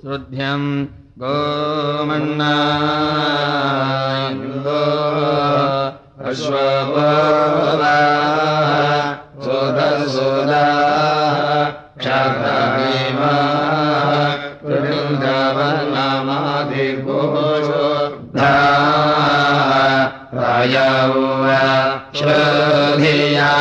श्रुध्यम् गोमन्ना अश्ववा सोदसोदा क्षात्रीमा वृन्दावन्नामादिगोषो रायौ श्रधिया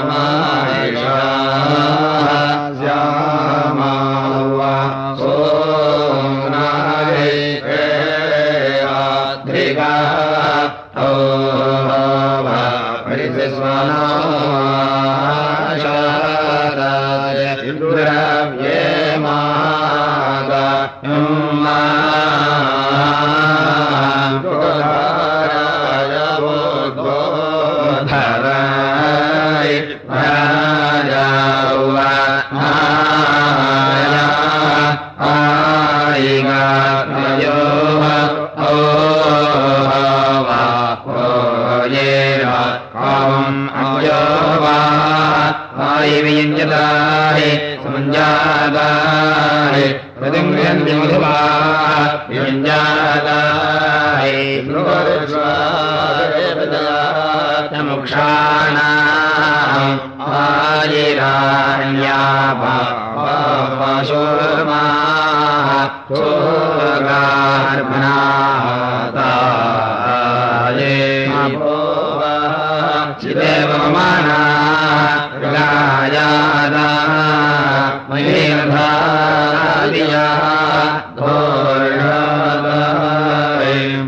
मुक्षाणा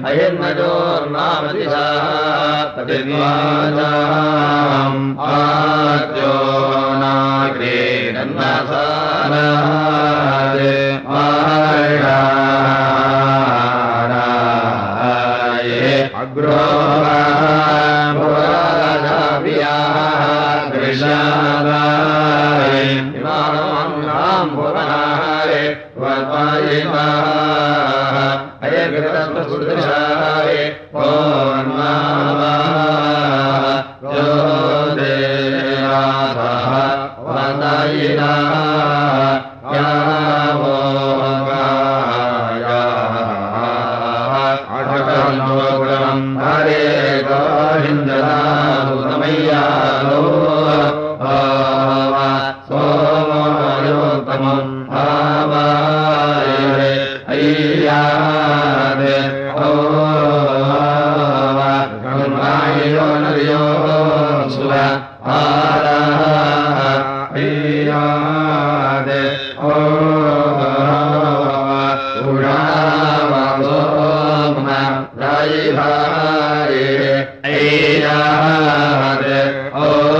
अयन्नोर्मामलजाः अय्यादे ओ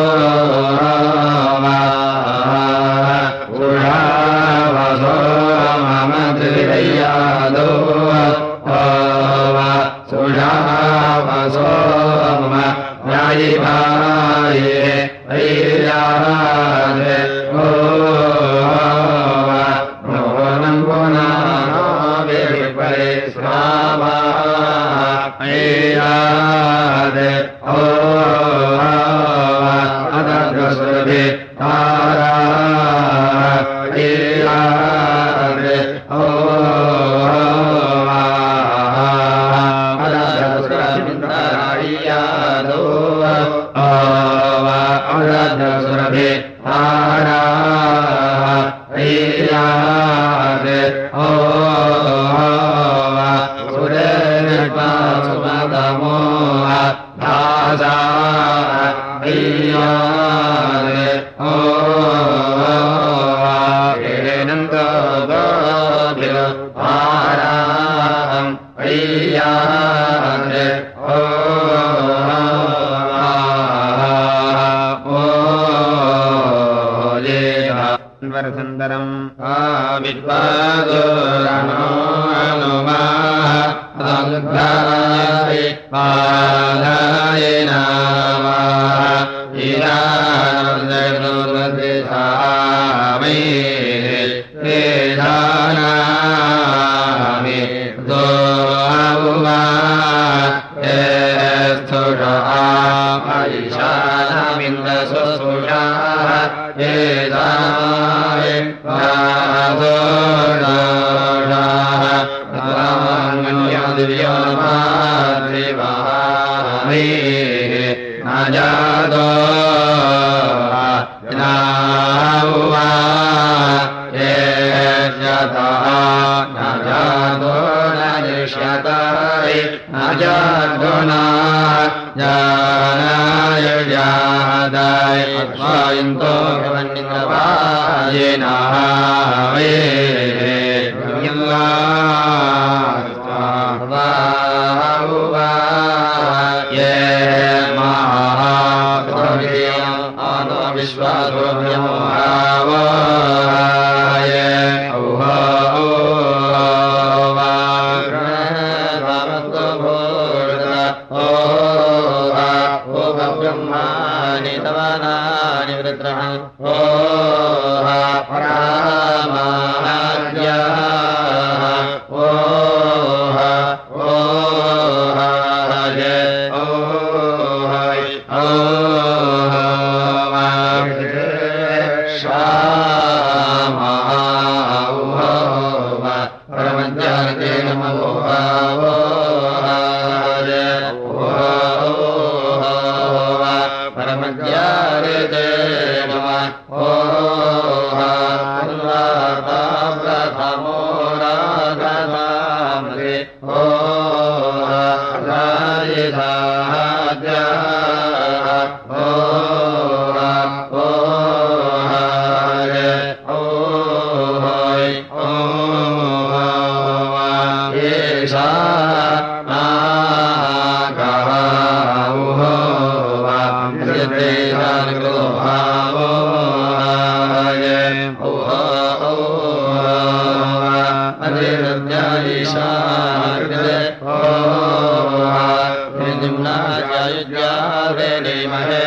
वरसुन्दरम्। विद्वादोरणोनुमाय मह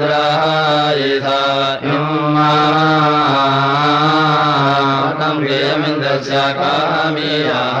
भद्रायथा युमातं प्रियमिन्द्रस्य कामियाः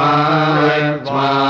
มา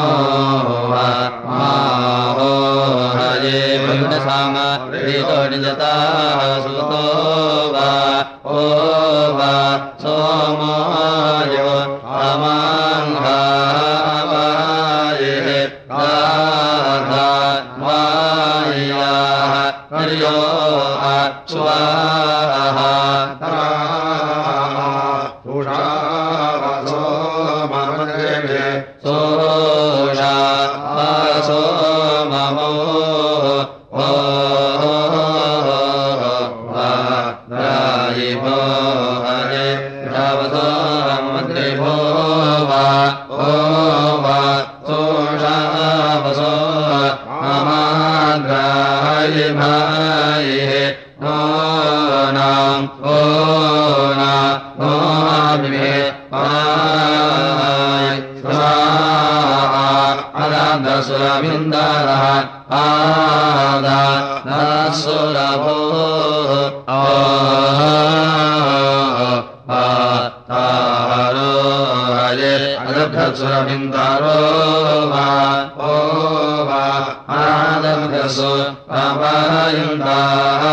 अपायुन्दारा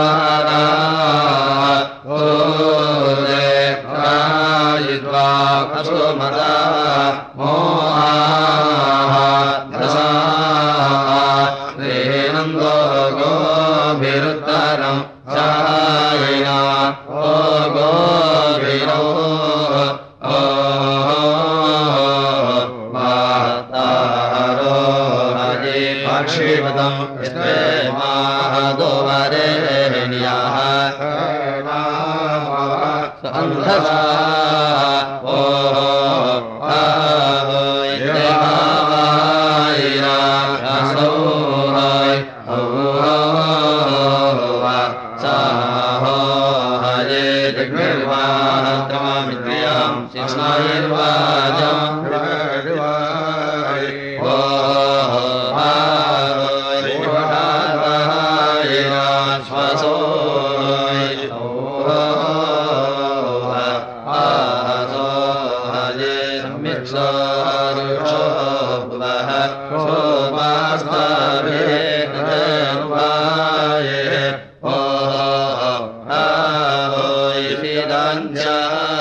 सा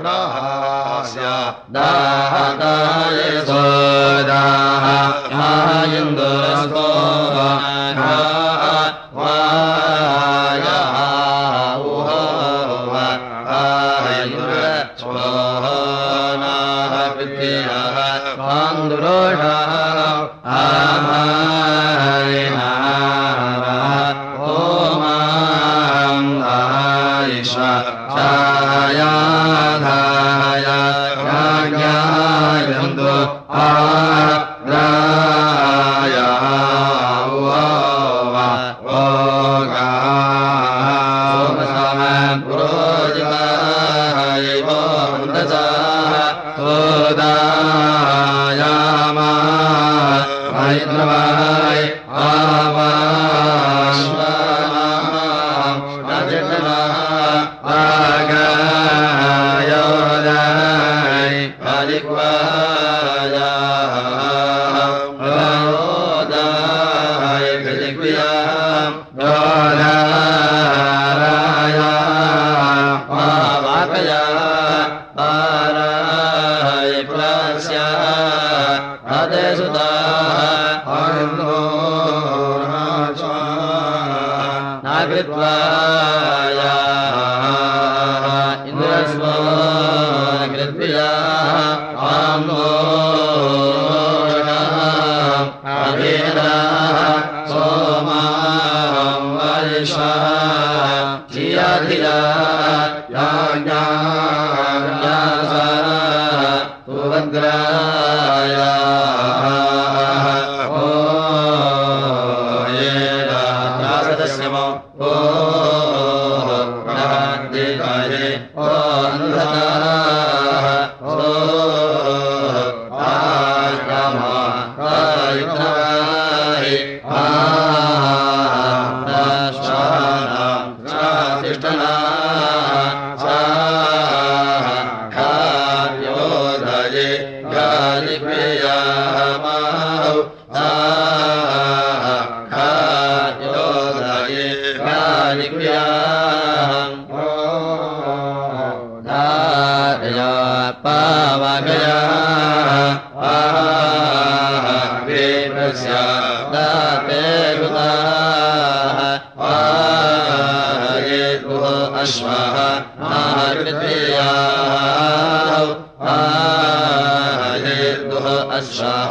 प्राहास्य the Sudha Shah.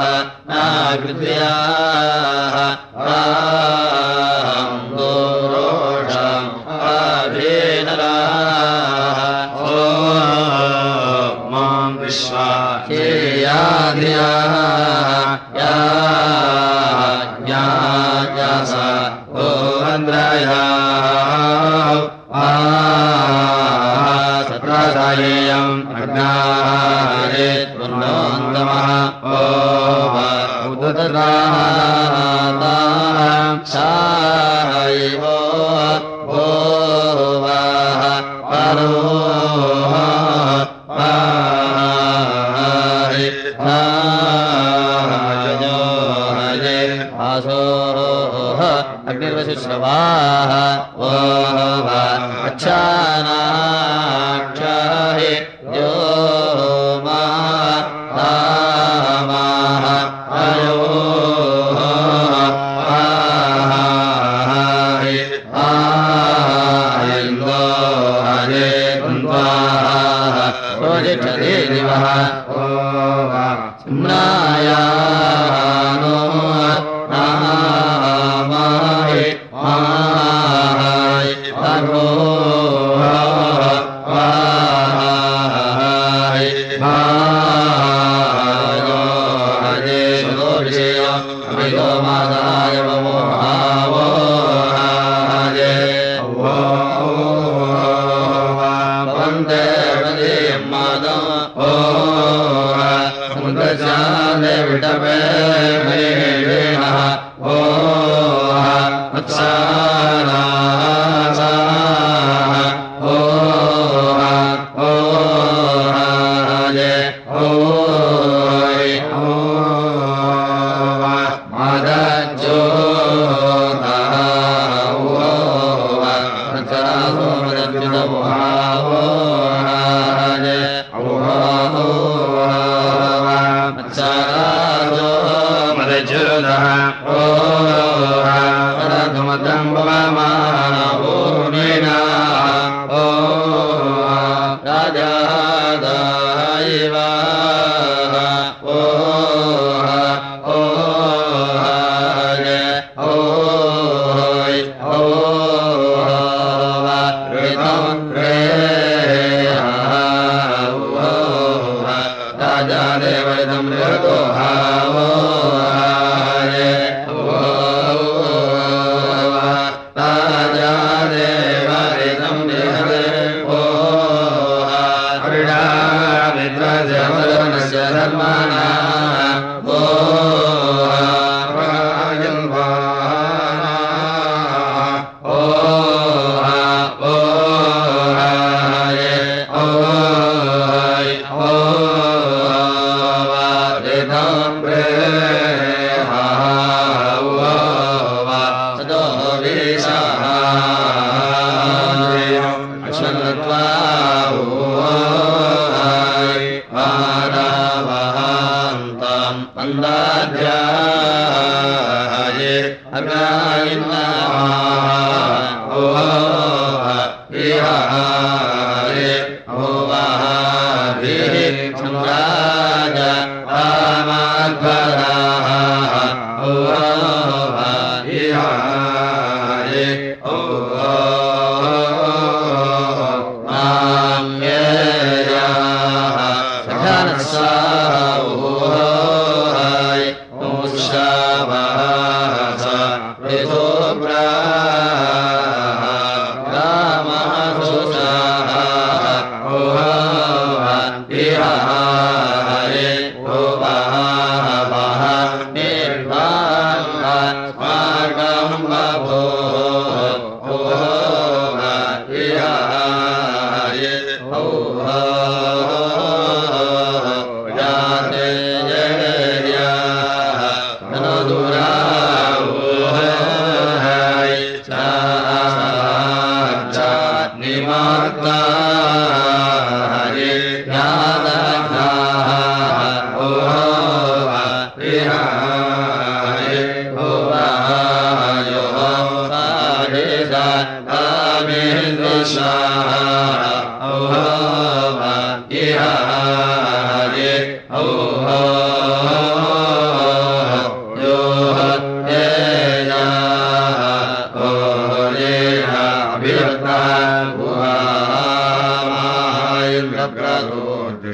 ओ वाया oh. ृते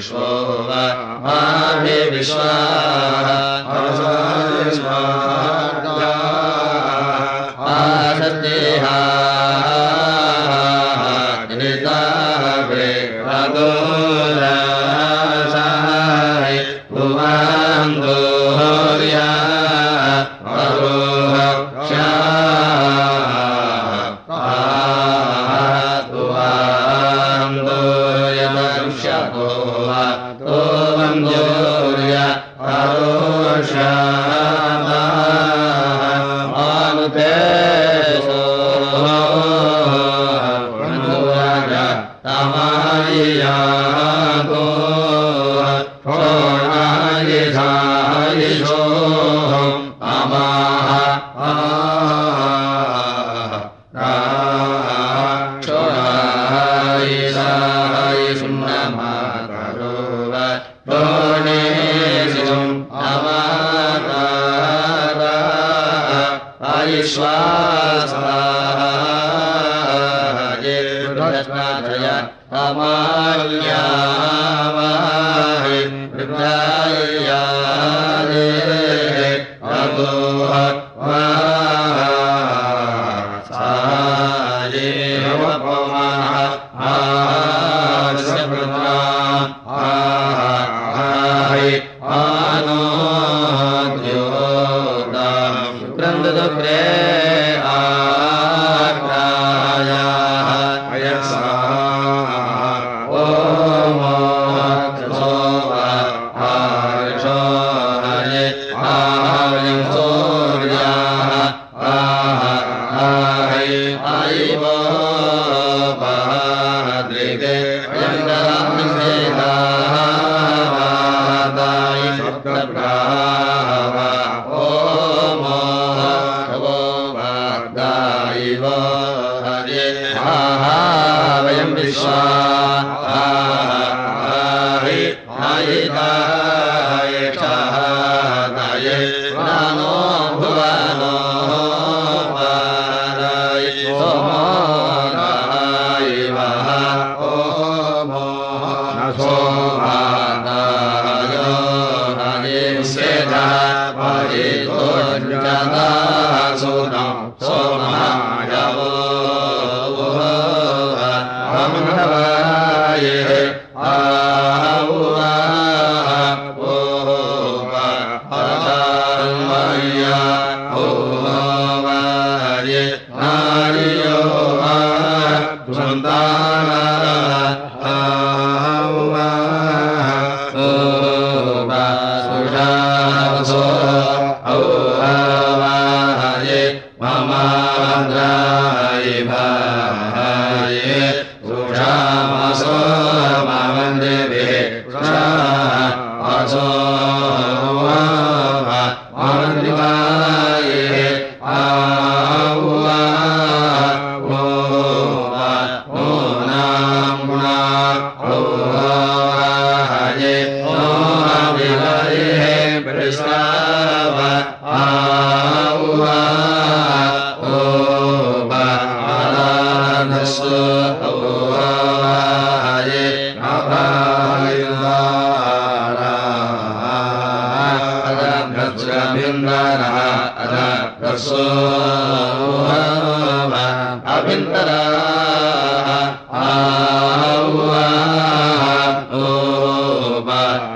वो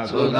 Oh